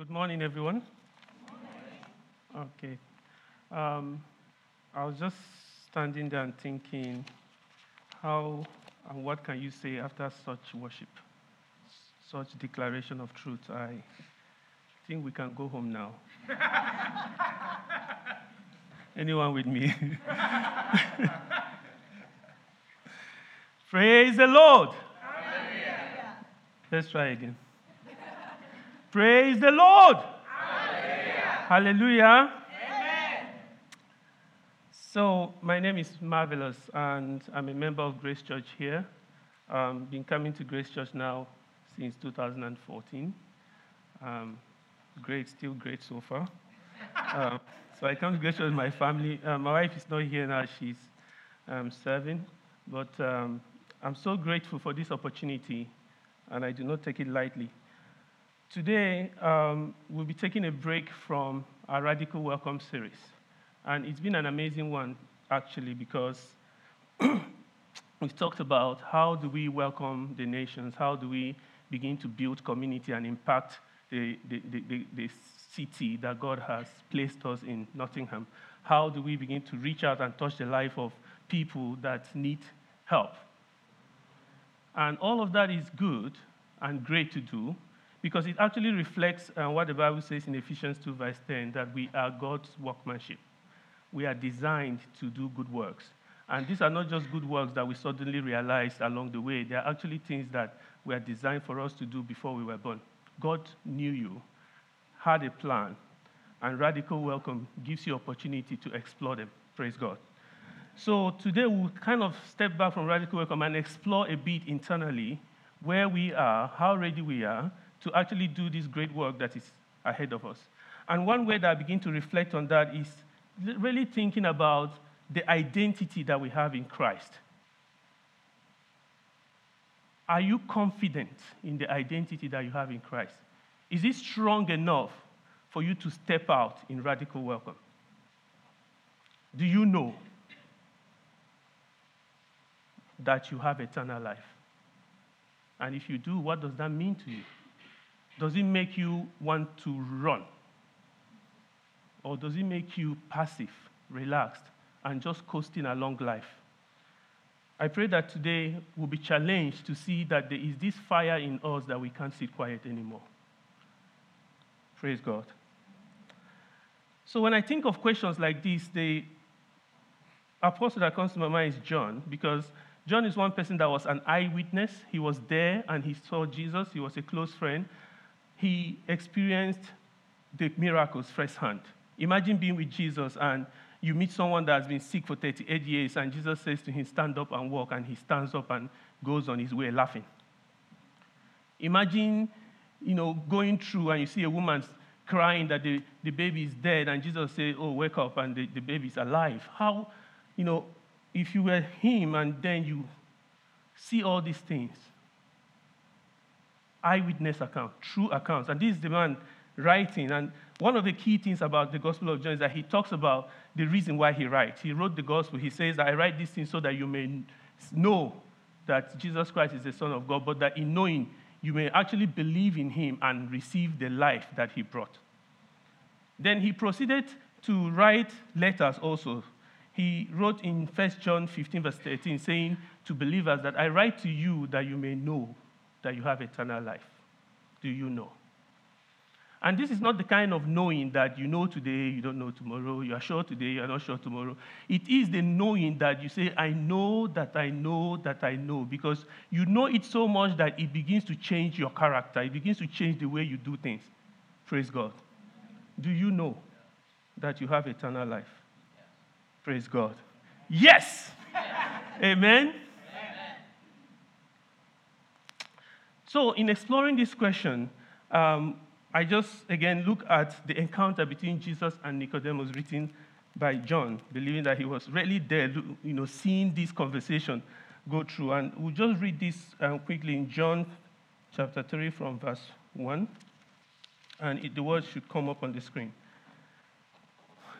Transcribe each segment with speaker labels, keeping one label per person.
Speaker 1: Good morning, everyone. Okay. Um, I was just standing there and thinking, how and what can you say after such worship, such declaration of truth? I think we can go home now. Anyone with me? Praise the Lord. Hallelujah. Let's try again. Praise the Lord. Hallelujah. Hallelujah. Amen. So, my name is Marvelous, and I'm a member of Grace Church here. Um, been coming to Grace Church now since 2014. Um, great, still great so far. Um, so I come to Grace Church with my family. Uh, my wife is not here now; she's um, serving. But um, I'm so grateful for this opportunity, and I do not take it lightly. Today, um, we'll be taking a break from our Radical Welcome series. And it's been an amazing one, actually, because we've talked about how do we welcome the nations, how do we begin to build community and impact the, the, the, the, city that God has placed us in, Nottingham. How do we begin to reach out and touch the life of people that need help? And all of that is good and great to do, because it actually reflects uh, what the Bible says in Ephesians 2, verse 10, that we are God's workmanship. We are designed to do good works. And these are not just good works that we suddenly realized along the way, they are actually things that were designed for us to do before we were born. God knew you, had a plan, and radical welcome gives you opportunity to explore them. Praise God. So today we'll kind of step back from radical welcome and explore a bit internally where we are, how ready we are, to actually do this great work that is ahead of us. And one way that I begin to reflect on that is really thinking about the identity that we have in Christ. Are you confident in the identity that you have in Christ? Is it strong enough for you to step out in radical welcome? Do you know that you have eternal life? And if you do, what does that mean to you? Does it make you want to run? Or does it make you passive, relaxed, and just coasting along life? I pray that today we'll be challenged to see that there is this fire in us that we can't sit quiet anymore. Praise God. So when I think of questions like this, the apostle that comes to my mind is John, because John is one person that was an eyewitness. He was there and he saw Jesus. He was a close friend he experienced the miracles firsthand. Imagine being with Jesus and you meet someone that has been sick for 38 years, and Jesus says to him, Stand up and walk, and he stands up and goes on his way laughing. Imagine, you know, going through and you see a woman crying that the, the baby is dead, and Jesus says, Oh, wake up, and the, the baby is alive. How, you know, if you were him and then you see all these things, eyewitness account, true accounts. And this is the man writing. And one of the key things about the Gospel of John is that he talks about the reason why he writes. He wrote the Gospel. He says, I write these things so that you may know that Jesus Christ is the Son of God, but that in knowing, you may actually believe in him and receive the life that he brought. Then he proceeded to write letters also. He wrote in 1 John 15, verse 13, saying to believers that I write to you that you may know that you have eternal life? Do you know? And this is not the kind of knowing that you know today, you don't know tomorrow, you are sure today, you are not sure tomorrow. It is the knowing that you say, I know that I know that I know, because you know it so much that it begins to change your character, it begins to change the way you do things. Praise God. Do you know that you have eternal life? Praise God. Yes! Amen. So, in exploring this question, um, I just again look at the encounter between Jesus and Nicodemus written by John, believing that he was really there, you know, seeing this conversation go through. And we'll just read this um, quickly in John chapter 3 from verse 1. And it, the words should come up on the screen.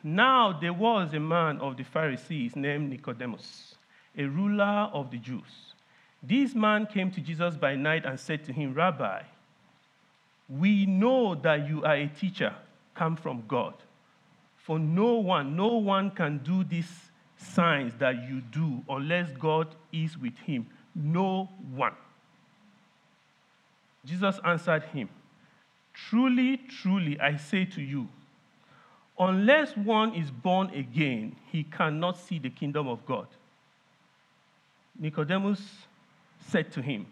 Speaker 1: Now there was a man of the Pharisees named Nicodemus, a ruler of the Jews. This man came to Jesus by night and said to him, Rabbi, We know that you are a teacher come from God. For no one, no one can do these signs that you do unless God is with him. No one. Jesus answered him, Truly, truly, I say to you, unless one is born again, he cannot see the kingdom of God. Nicodemus said to him,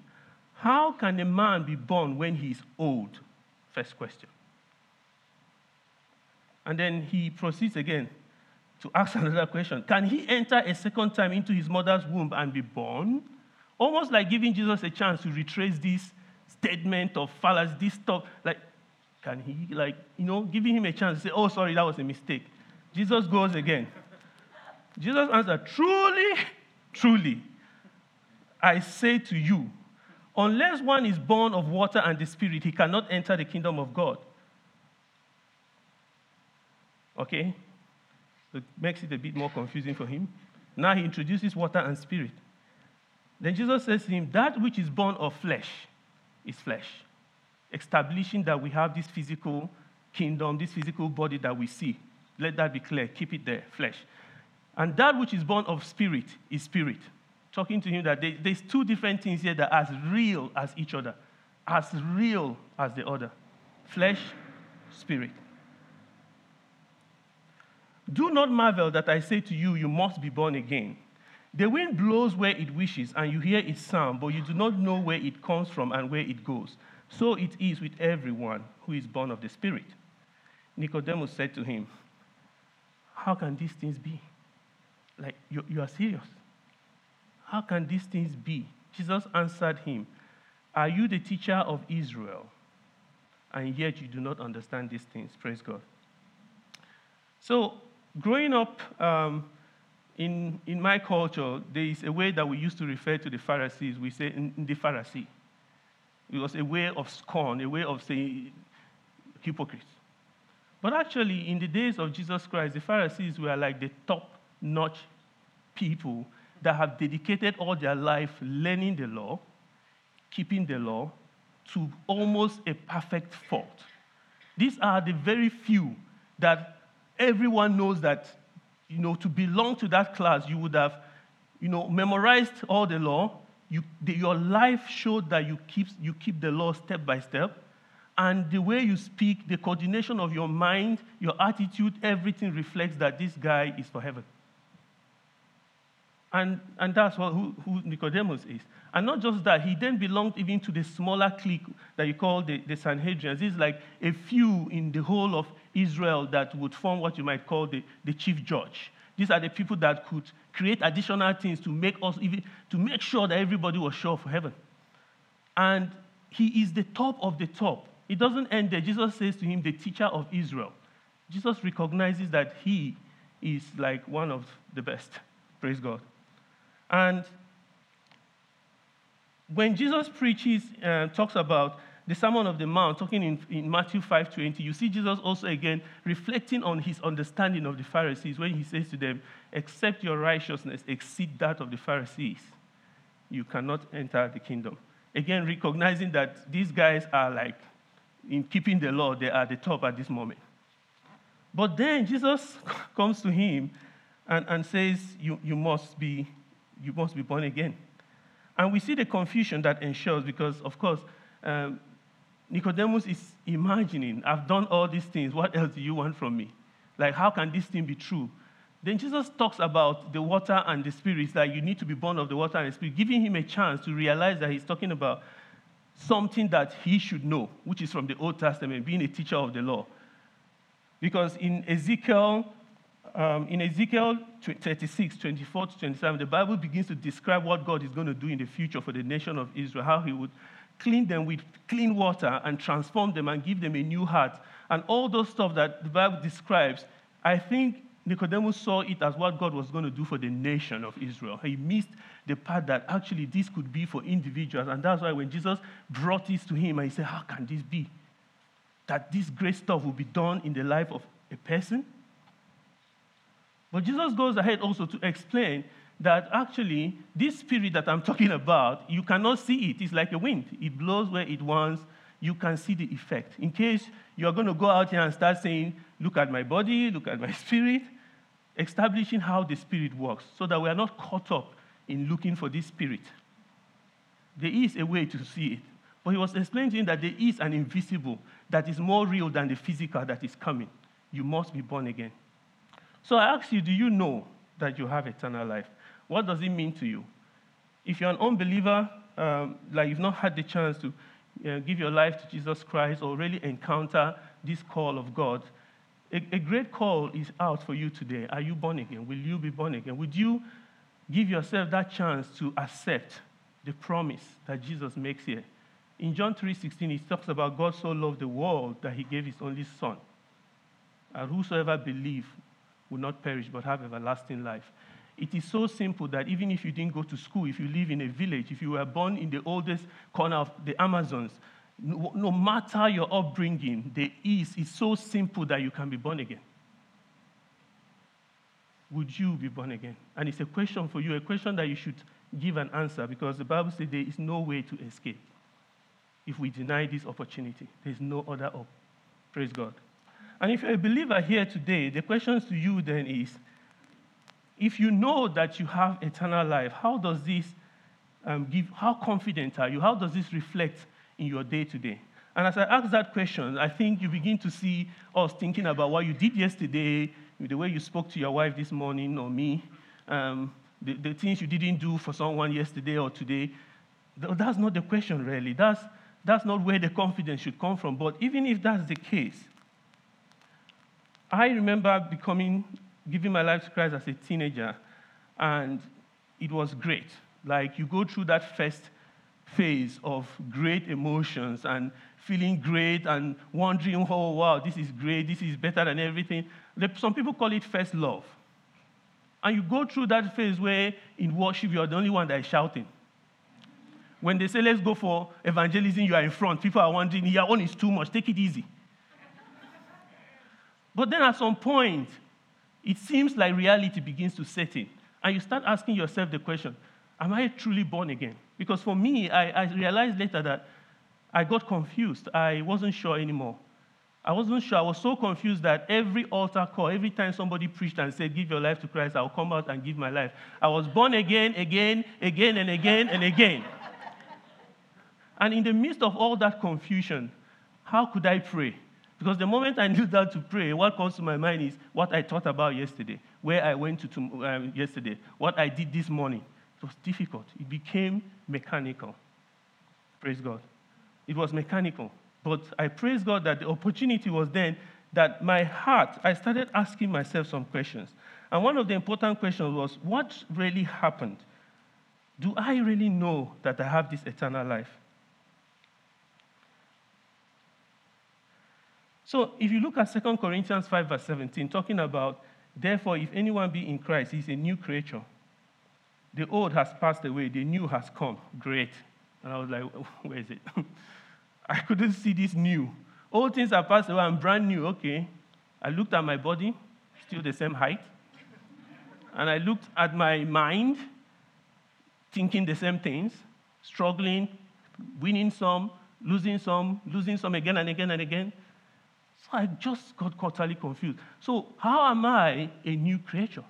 Speaker 1: How can a man be born when he is old? First question. And then he proceeds again to ask another question Can he enter a second time into his mother's womb and be born? Almost like giving Jesus a chance to retrace this statement of fallacy, this stuff. Like, can he, like, you know, giving him a chance to say, oh, sorry, that was a mistake. Jesus goes again. Jesus answered, Truly, truly, I say to you, unless one is born of water and the Spirit, he cannot enter the kingdom of God. Okay? It makes it a bit more confusing for him. Now he introduces water and spirit. Then Jesus says to him, That which is born of flesh is flesh, establishing that we have this physical kingdom, this physical body that we see. Let that be clear. Keep it there, flesh. And that which is born of spirit is spirit. Talking to him that there's two different things here that are as real as each other, as real as the other flesh, spirit. Do not marvel that I say to you, you must be born again. The wind blows where it wishes, and you hear its sound, but you do not know where it comes from and where it goes. So it is with everyone who is born of the Spirit. Nicodemus said to him, How can these things be? Like, you, you are serious. How can these things be? Jesus answered him, Are you the teacher of Israel? And yet you do not understand these things. Praise God. So, growing up um, in, in my culture, there is a way that we used to refer to the Pharisees. We say, in, the Pharisee. It was a way of scorn, a way of saying hypocrites. But actually, in the days of Jesus Christ, the Pharisees were like the top notch people that have dedicated all their life learning the law, keeping the law to almost a perfect fault. These are the very few that everyone knows that, you know, to belong to that class, you would have, you know, memorized all the law. You, the, your life showed that you keep, you keep the law step by step. And the way you speak, the coordination of your mind, your attitude, everything reflects that this guy is for heaven. And, and that's what, who, who Nicodemus is. And not just that, he then belonged even to the smaller clique that you call the, the Sanhedrians. It's like a few in the whole of Israel that would form what you might call the, the chief judge. These are the people that could create additional things to make us even to make sure that everybody was sure for heaven. And he is the top of the top. It doesn't end there. Jesus says to him, the teacher of Israel. Jesus recognizes that he is like one of the best. Praise God. And when Jesus preaches, uh, talks about the Sermon of the Mount, talking in, in Matthew 5:20, you see Jesus also again reflecting on his understanding of the Pharisees when he says to them, "Except your righteousness exceed that of the Pharisees, you cannot enter the kingdom." Again, recognizing that these guys are like, in keeping the law, they are at the top at this moment. But then Jesus comes to him and, and says, you, you, must be, you must be born again. And we see the confusion that ensures because, of course, um, Nicodemus is imagining, I've done all these things. What else do you want from me? Like, how can this thing be true? Then Jesus talks about the water and the spirit, that you need to be born of the water and the spirit, giving him a chance to realize that he's talking about something that he should know, which is from the Old Testament, being a teacher of the law. Because in Ezekiel, um, in Ezekiel 36, 24 to 27, the Bible begins to describe what God is going to do in the future for the nation of Israel, how he would clean them with clean water and transform them and give them a new heart. And all those stuff that the Bible describes, I think Nicodemus saw it as what God was going to do for the nation of Israel. He missed the part that actually this could be for individuals. And that's why when Jesus brought this to him, he said, How can this be? That this great stuff will be done in the life of a person? But Jesus goes ahead also to explain that actually this spirit that I'm talking about, you cannot see it. It's like a wind. It blows where it wants, you can see the effect. In case you're going to go out here and start saying, Look at my body, look at my spirit, establishing how the spirit works so that we are not caught up in looking for this spirit. There is a way to see it. But he was explaining to him that there is an invisible that is more real than the physical that is coming. You must be born again. So I ask you, do you know that you have eternal life? What does it mean to you? If you're an unbeliever, um, like you've not had the chance to uh, give your life to Jesus Christ or really encounter this call of God, a, a great call is out for you today. Are you born again? Will you be born again? Would you give yourself that chance to accept the promise that Jesus makes here? In John 3:16, he talks about God so loved the world that he gave his only son. And whosoever believe will not perish but have everlasting life. It is so simple that even if you didn't go to school, if you live in a village, if you were born in the oldest corner of the Amazons, no, no matter your upbringing, the is is so simple that you can be born again. Would you be born again? And it's a question for you, a question that you should give an answer because the Bible says there is no way to escape. If we deny this opportunity, there's no other hope. Praise God. And if you're a believer here today, the question to you then is if you know that you have eternal life, how does this um, give, how confident are you? How does this reflect in your day to day? And as I ask that question, I think you begin to see us thinking about what you did yesterday, the way you spoke to your wife this morning or me, um, the, the things you didn't do for someone yesterday or today. That's not the question, really. That's, that's not where the confidence should come from. But even if that's the case, I remember becoming, giving my life to Christ as a teenager, and it was great. Like, you go through that first phase of great emotions and feeling great and wondering, oh, wow, this is great, this is better than everything. Some people call it first love. And you go through that phase where in worship you're the only one that is shouting. When they say, let's go for evangelism, you are in front. People are wondering, your own is too much, take it easy. But then at some point, it seems like reality begins to set in. And you start asking yourself the question, am I truly born again? Because for me, I, I realized later that I got confused. I wasn't sure anymore. I wasn't sure. I was so confused that every altar call, every time somebody preached and said, Give your life to Christ, I'll come out and give my life. I was born again, again, again, and again, and again. and in the midst of all that confusion, how could I pray? Because the moment I kneel down to pray, what comes to my mind is what I thought about yesterday, where I went to, um, yesterday, what I did this morning. It was difficult. It became mechanical. Praise God. It was mechanical. But I praise God that the opportunity was then that my heart, I started asking myself some questions. And one of the important questions was what really happened? Do I really know that I have this eternal life? So if you look at 2 Corinthians 5, verse 17, talking about, therefore, if anyone be in Christ, he's a new creature. The old has passed away, the new has come. Great. And I was like, where is it? I couldn't see this new. All things are passed away, I'm brand new. Okay. I looked at my body, still the same height. And I looked at my mind, thinking the same things, struggling, winning some, losing some, losing some again and again and again. So I just got totally confused. So, how am I a new creature?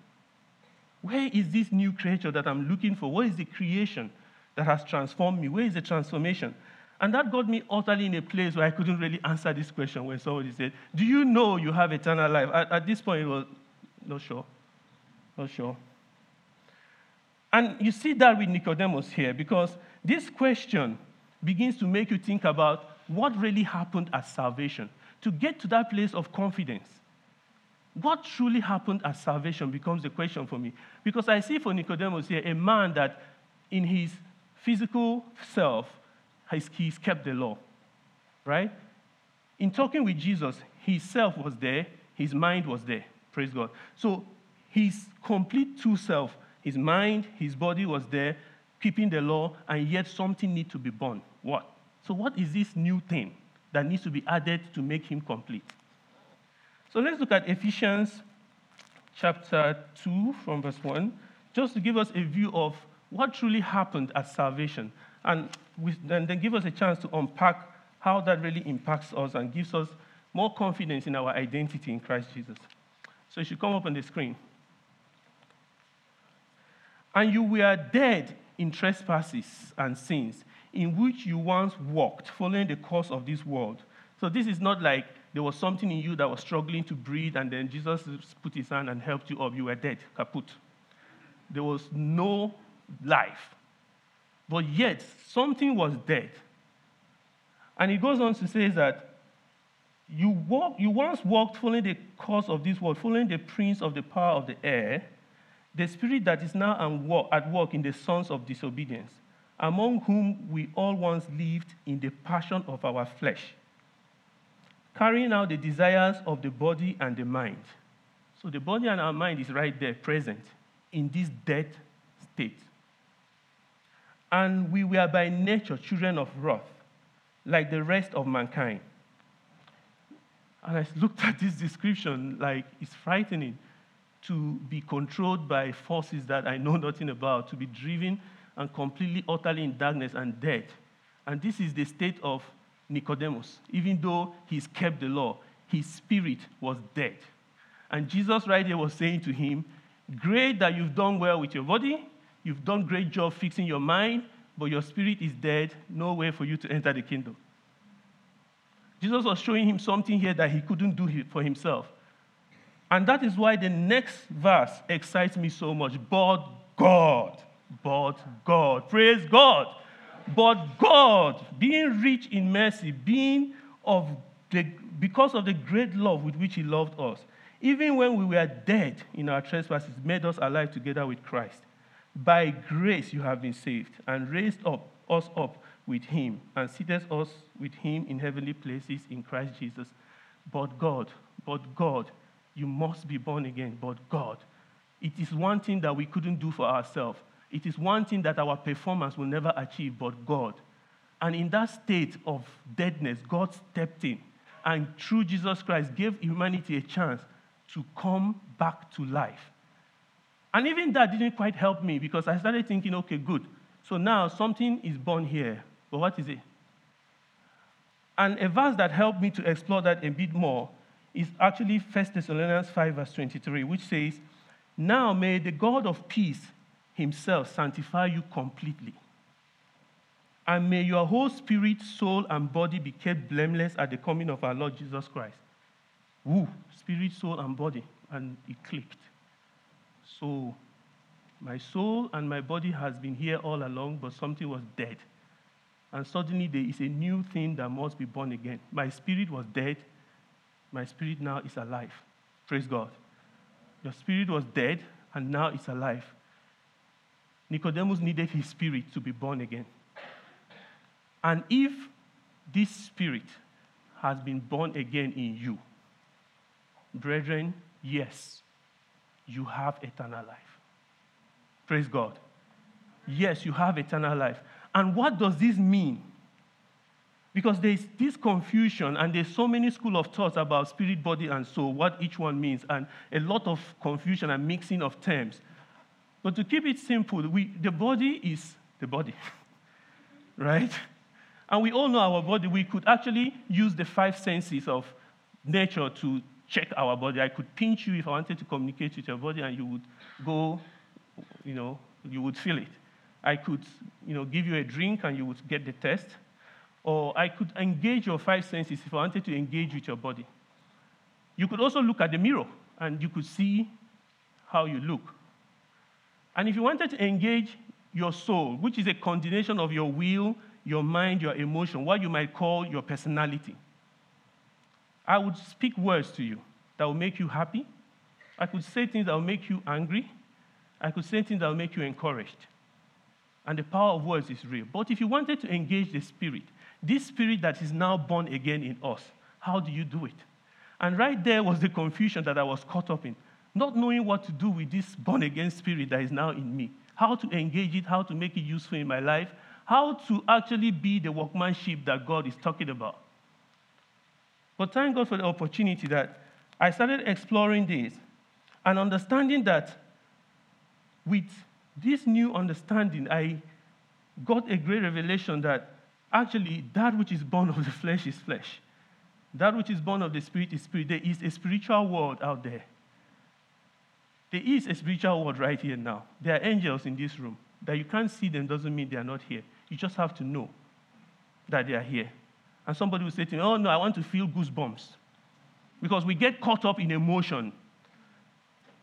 Speaker 1: Where is this new creature that I'm looking for? What is the creation that has transformed me? Where is the transformation? And that got me utterly in a place where I couldn't really answer this question when somebody said, Do you know you have eternal life? At, at this point, it was not sure. Not sure. And you see that with Nicodemus here because this question begins to make you think about what really happened at salvation. To get to that place of confidence, what truly happened at salvation becomes the question for me. Because I see for Nicodemus here a man that in his physical self, he's kept the law, right? In talking with Jesus, his self was there, his mind was there. Praise God. So his complete two self, his mind, his body was there, keeping the law, and yet something needs to be born. What? So, what is this new thing that needs to be added to make him complete? So let's look at Ephesians chapter 2 from verse 1, just to give us a view of what truly happened at salvation, and, then give us a chance to unpack how that really impacts us and gives us more confidence in our identity in Christ Jesus. So it should come up on the screen. And you were dead in trespasses and sins, in which you once walked, following the course of this world. So this is not like there was something in you that was struggling to breathe, and then Jesus put his hand and helped you up. You were dead, kaput. There was no life. But yet, something was dead. And he goes on to say that you, walk, you once walked following the course of this world, following the prince of the power of the air, the spirit that is now at work in the sons of disobedience, among whom we all once lived in the passion of our flesh, carrying out the desires of the body and the mind. So the body and our mind is right there, present, in this dead state. And we were by nature children of wrath, like the rest of mankind. And I looked at this description, like it's frightening to be controlled by forces that I know nothing about, to be driven and completely, utterly in darkness and dead. And this is the state of Nicodemus. Even though he's kept the law, his spirit was dead. And Jesus, right here, was saying to him, Great that you've done well with your body, you've done great job fixing your mind, but your spirit is dead, no way for you to enter the kingdom. Jesus was showing him something here that he couldn't do for himself. And that is why the next verse excites me so much. But God, but God, praise God. But God, being rich in mercy, being of the, because of the great love with which He loved us, even when we were dead in our trespasses, made us alive together with Christ. By grace you have been saved, and raised up us up with Him, and seated us with Him in heavenly places in Christ Jesus. But God, but God, you must be born again, but God. It is one thing that we couldn't do for ourselves. It is one thing that our performance will never achieve, but God. And in that state of deadness, God stepped in and through Jesus Christ gave humanity a chance to come back to life. And even that didn't quite help me because I started thinking, okay, good. So now something is born here. But what is it? And a verse that helped me to explore that a bit more is actually 1 Thessalonians 5, verse 23, which says, Now may the God of peace himself sanctify you completely. And may your whole spirit, soul, and body be kept blameless at the coming of our Lord Jesus Christ. Woo, spirit, soul, and body. And it clicked. So my soul and my body has been here all along, but something was dead. And suddenly there is a new thing that must be born again. My spirit was dead, my spirit now is alive. Praise God. Your spirit was dead and now it's alive. Nicodemus needed his spirit to be born again. And if this spirit has been born again in you, brethren, yes, you have eternal life. Praise God. Yes, you have eternal life. And what does this mean? Because there's this confusion, and there's so many school of thoughts about spirit, body, and soul, what each one means, and a lot of confusion and mixing of terms. But to keep it simple, we, the body is the body, right? And we all know our body. We could actually use the five senses of nature to check our body. I could pinch you if I wanted to communicate with your body, and you would go, you know, you would feel it. I could, you know, give you a drink, and you would get the test. Or I could engage your five senses if I wanted to engage with your body. You could also look at the mirror and you could see how you look. And if you wanted to engage your soul, which is a combination of your will, your mind, your emotion, what you might call your personality, I would speak words to you that will make you happy. I could say things that will make you angry. I could say things that will make you encouraged. And the power of words is real. But if you wanted to engage the spirit, this spirit that is now born again in us, how do you do it? And right there was the confusion that I was caught up in, not knowing what to do with this born again spirit that is now in me, how to engage it, how to make it useful in my life, how to actually be the workmanship that God is talking about. But thank God for the opportunity that I started exploring this and understanding that with this new understanding, I got a great revelation that actually, that which is born of the flesh is flesh. That which is born of the spirit is spirit. There is a spiritual world out there. There is a spiritual world right here now. There are angels in this room. That you can't see them doesn't mean they are not here. You just have to know that they are here. And somebody will say to me, Oh, no, I want to feel goosebumps. Because we get caught up in emotion.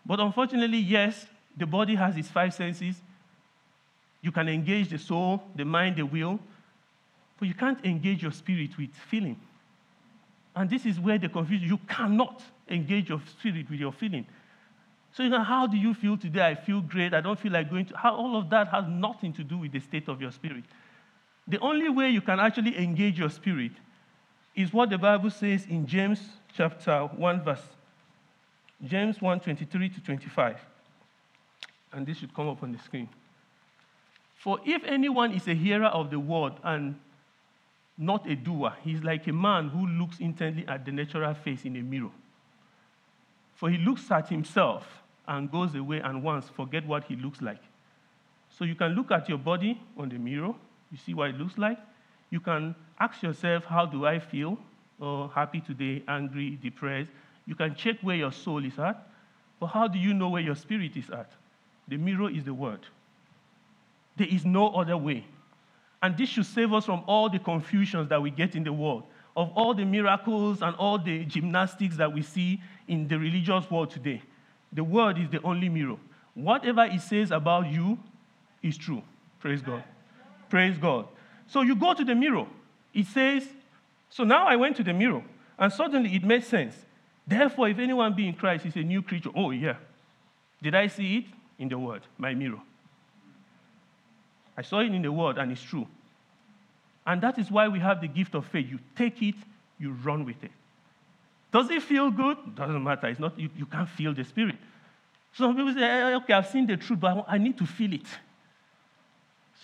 Speaker 1: But unfortunately, yes, the body has its five senses. You can engage the soul, the mind, the will, but you can't engage your spirit with feeling. And this is where the confusion, you cannot engage your spirit with your feeling. So, you know, how do you feel today? I feel great. I don't feel like going to. How, all of that has nothing to do with the state of your spirit. The only way you can actually engage your spirit is what the Bible says in James chapter 1, verse James 1 23 to 25. And this should come up on the screen. For if anyone is a hearer of the word and not a doer, he's like a man who looks intently at the natural face in a mirror. For he looks at himself and goes away and once forget what he looks like. So you can look at your body on the mirror, you see what it looks like. You can ask yourself, how do I feel? Or happy today, angry, depressed. You can check where your soul is at. But how do you know where your spirit is at? The mirror is the word. There is no other way. And this should save us from all the confusions that we get in the world, of all the miracles and all the gymnastics that we see in the religious world today. The word is the only mirror. Whatever it says about you is true. Praise God. Praise God. So you go to the mirror. It says, so now I went to the mirror, and suddenly it made sense. Therefore, if anyone be in Christ, he's a new creature. Oh, yeah. Did I see it? In the Word, my mirror. I saw it in the Word, and it's true. And that is why we have the gift of faith. You take it, you run with it. Does it feel good? Doesn't matter. It's not, you, you can't feel the Spirit. Some people say, eh, okay, I've seen the truth, but I need to feel it.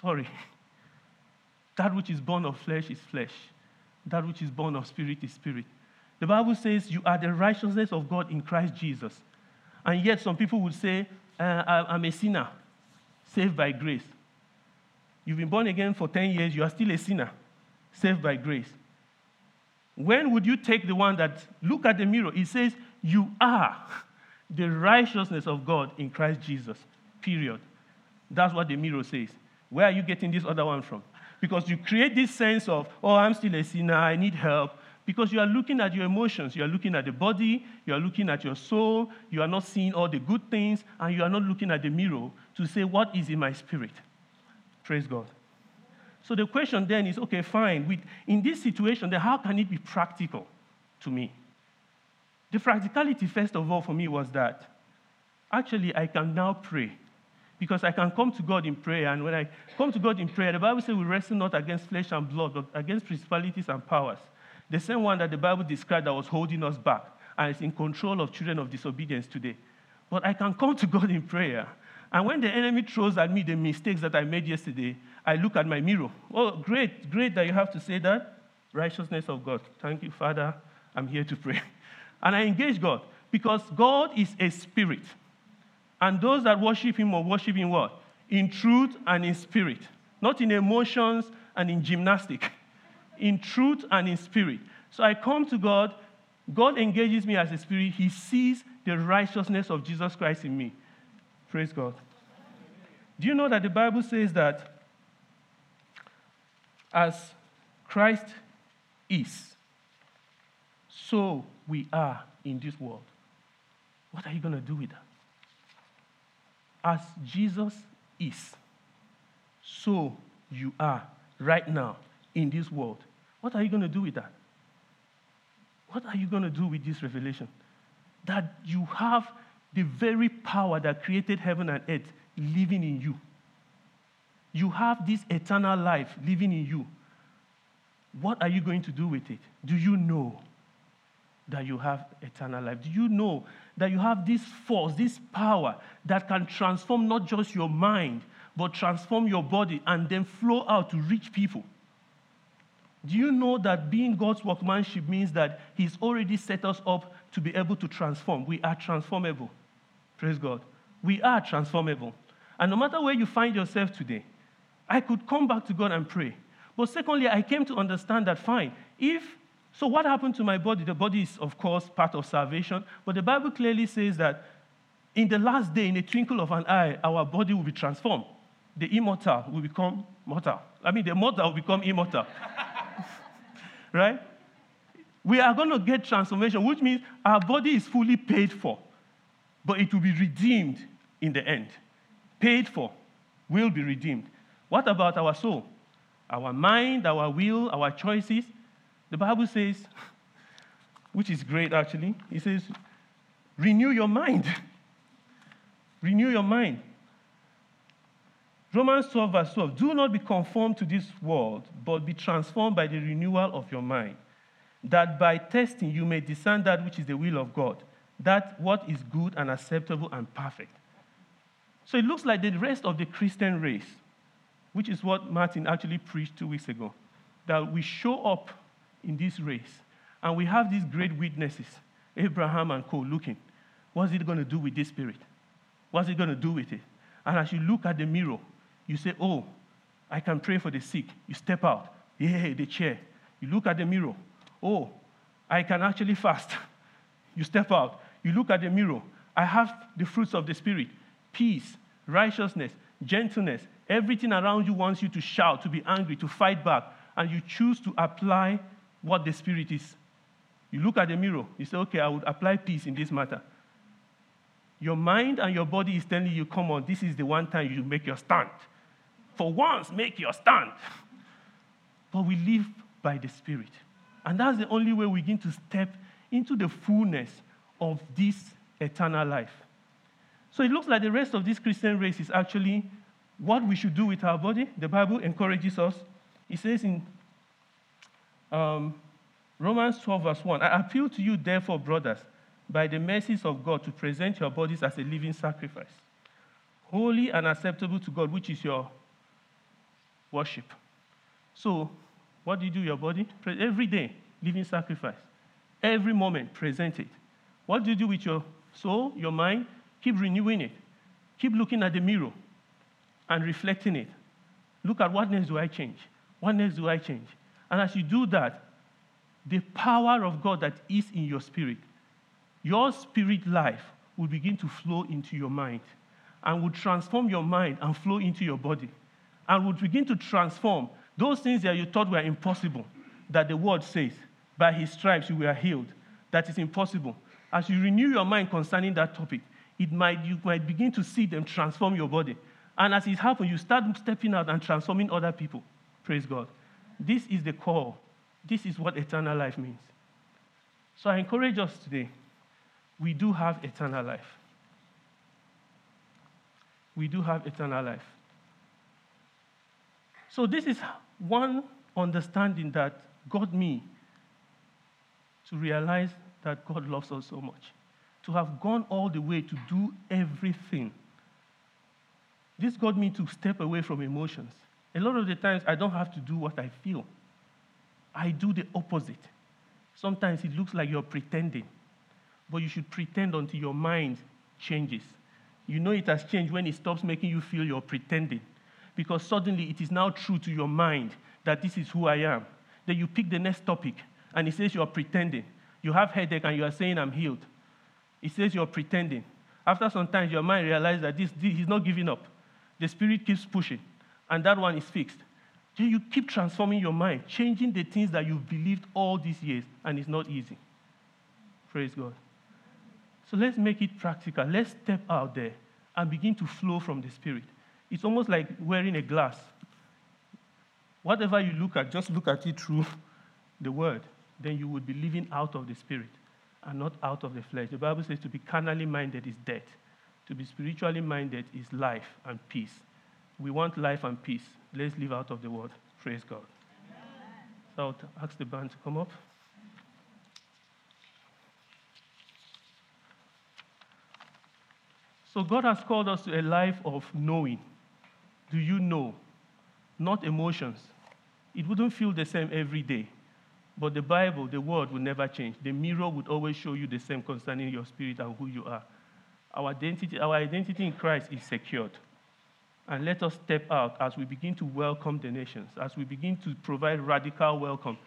Speaker 1: Sorry. That which is born of flesh is flesh. That which is born of spirit is spirit. The Bible says you are the righteousness of God in Christ Jesus. And yet, some people would say, uh, I'm a sinner, saved by grace. You've been born again for 10 years, you are still a sinner, saved by grace. When would you take the one that, look at the mirror, it says, You are the righteousness of God in Christ Jesus, period. That's what the mirror says. Where are you getting this other one from? Because you create this sense of, oh, I'm still a sinner, I need help. Because you are looking at your emotions, you are looking at the body, you are looking at your soul, you are not seeing all the good things, and you are not looking at the mirror to say, What is in my spirit? Praise God. So the question then is okay, fine. In this situation, then how can it be practical to me? The practicality, first of all, for me was that actually I can now pray because I can come to God in prayer. And when I come to God in prayer, the Bible says we wrestle not against flesh and blood, but against principalities and powers. The same one that the Bible described that was holding us back and is in control of children of disobedience today. But I can come to God in prayer. And when the enemy throws at me the mistakes that I made yesterday, I look at my mirror. Oh, great, great that you have to say that. Righteousness of God. Thank you, Father. I'm here to pray. And I engage God because God is a spirit. And those that worship him will worship in what? In truth and in spirit. Not in emotions and in gymnastic. In truth and in spirit. So I come to God. God engages me as a spirit. He sees the righteousness of Jesus Christ in me. Praise God. Do you know that the Bible says that as Christ is, so we are in this world? What are you going to do with that? as Jesus is, so you are right now in this world. What are you going to do with that? What are you going to do with this revelation? That you have the very power that created heaven and earth living in you. You have this eternal life living in you. What are you going to do with it? Do you know that you have eternal life? Do you know that you have this force, this power that can transform not just your mind, but transform your body and then flow out to reach people? Do you know that being God's workmanship means that He's already set us up to be able to transform? We are transformable. Praise God. We are transformable. And no matter where you find yourself today, I could come back to God and pray. But secondly, I came to understand that fine, if so, what happened to my body? The body is, of course, part of salvation, but the Bible clearly says that in the last day, in a twinkle of an eye, our body will be transformed. The immortal will become mortal. I mean, the mortal will become immortal. right? We are going to get transformation, which means our body is fully paid for, but it will be redeemed in the end. Paid for, will be redeemed. What about our soul? Our mind, our will, our choices? The Bible says, which is great actually, it says, renew your mind. renew your mind. Romans 12, verse 12. Do not be conformed to this world, but be transformed by the renewal of your mind, that by testing you may discern that which is the will of God, that what is good and acceptable and perfect. So it looks like the rest of the Christian race, which is what Martin actually preached two weeks ago, that we show up in this race and we have these great witnesses, Abraham and co, looking. What's it going to do with this spirit? What's it going to do with it? And as you look at the mirror, you say, Oh, I can pray for the sick. You step out. Yeah, the chair. You look at the mirror. Oh, I can actually fast. You step out. You look at the mirror. I have the fruits of the Spirit peace, righteousness, gentleness. Everything around you wants you to shout, to be angry, to fight back. And you choose to apply what the Spirit is. You look at the mirror. You say, Okay, I would apply peace in this matter. Your mind and your body is telling you, Come on, this is the one time you make your stand. For once, make your stand. But we live by the Spirit. And that's the only way we begin to step into the fullness of this eternal life. So it looks like the rest of this Christian race is actually what we should do with our body. The Bible encourages us. It says in um, Romans 12, verse 1 I appeal to you, therefore, brothers, by the mercies of God, to present your bodies as a living sacrifice, holy and acceptable to God, which is your worship. So, what do you do your body? Every day, living sacrifice. Every moment, present it. What do you do with your soul, your mind? Keep renewing it. Keep looking at the mirror and reflecting it. Look at what next do I change? What next do I change? And as you do that, the power of God that is in your spirit, your spirit life will begin to flow into your mind and will transform your mind and flow into your body and would begin to transform those things that you thought were impossible, that the word says, by his stripes you were healed, that is impossible. As you renew your mind concerning that topic, it might, you might begin to see them transform your body. And as it happens, you start stepping out and transforming other people. Praise God. This is the core. This is what eternal life means. So I encourage us today. We do have eternal life. We do have eternal life. So, this is one understanding that got me to realize that God loves us so much. To have gone all the way to do everything. This got me to step away from emotions. A lot of the times, I don't have to do what I feel, I do the opposite. Sometimes it looks like you're pretending, but you should pretend until your mind changes. You know it has changed when it stops making you feel you're pretending because suddenly it is now true to your mind that this is who I am. Then you pick the next topic and it says you are pretending. You have headache and you are saying I'm healed. It says you're pretending. After some time, your mind realizes that this, this he's not giving up. The spirit keeps pushing, and that one is fixed. Then you keep transforming your mind, changing the things that you've believed all these years, and it's not easy. Praise God. So let's make it practical. Let's step out there and begin to flow from the Spirit. It's almost like wearing a glass. Whatever you look at, just look at it through the word. Then you would be living out of the spirit and not out of the flesh. The Bible says to be carnally minded is death, to be spiritually minded is life and peace. We want life and peace. Let's live out of the word. Praise God. Amen. So I'll ask the band to come up. So God has called us to a life of knowing do you know? Not emotions. It wouldn't feel the same every day. But the Bible, the word, will never change. The mirror would always show you the same concerning your spirit and who you are. Our identity, our identity in Christ is secured. And let us step out as we begin to welcome the nations, as we begin to provide radical welcome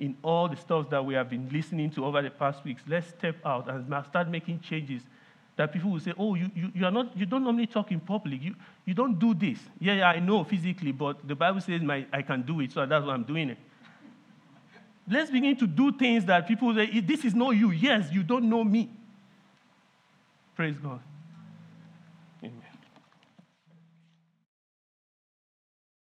Speaker 1: in all the stuff that we have been listening to over the past weeks. Let's step out and start making changes that people will say, oh, you, you, you, are not, you don't normally talk in public. You, you don't do this. Yeah, yeah, I know physically, but the Bible says my, I can do it, so that's why I'm doing it. Let's begin to do things that people say, this is not you. Yes, you don't know me. Praise God.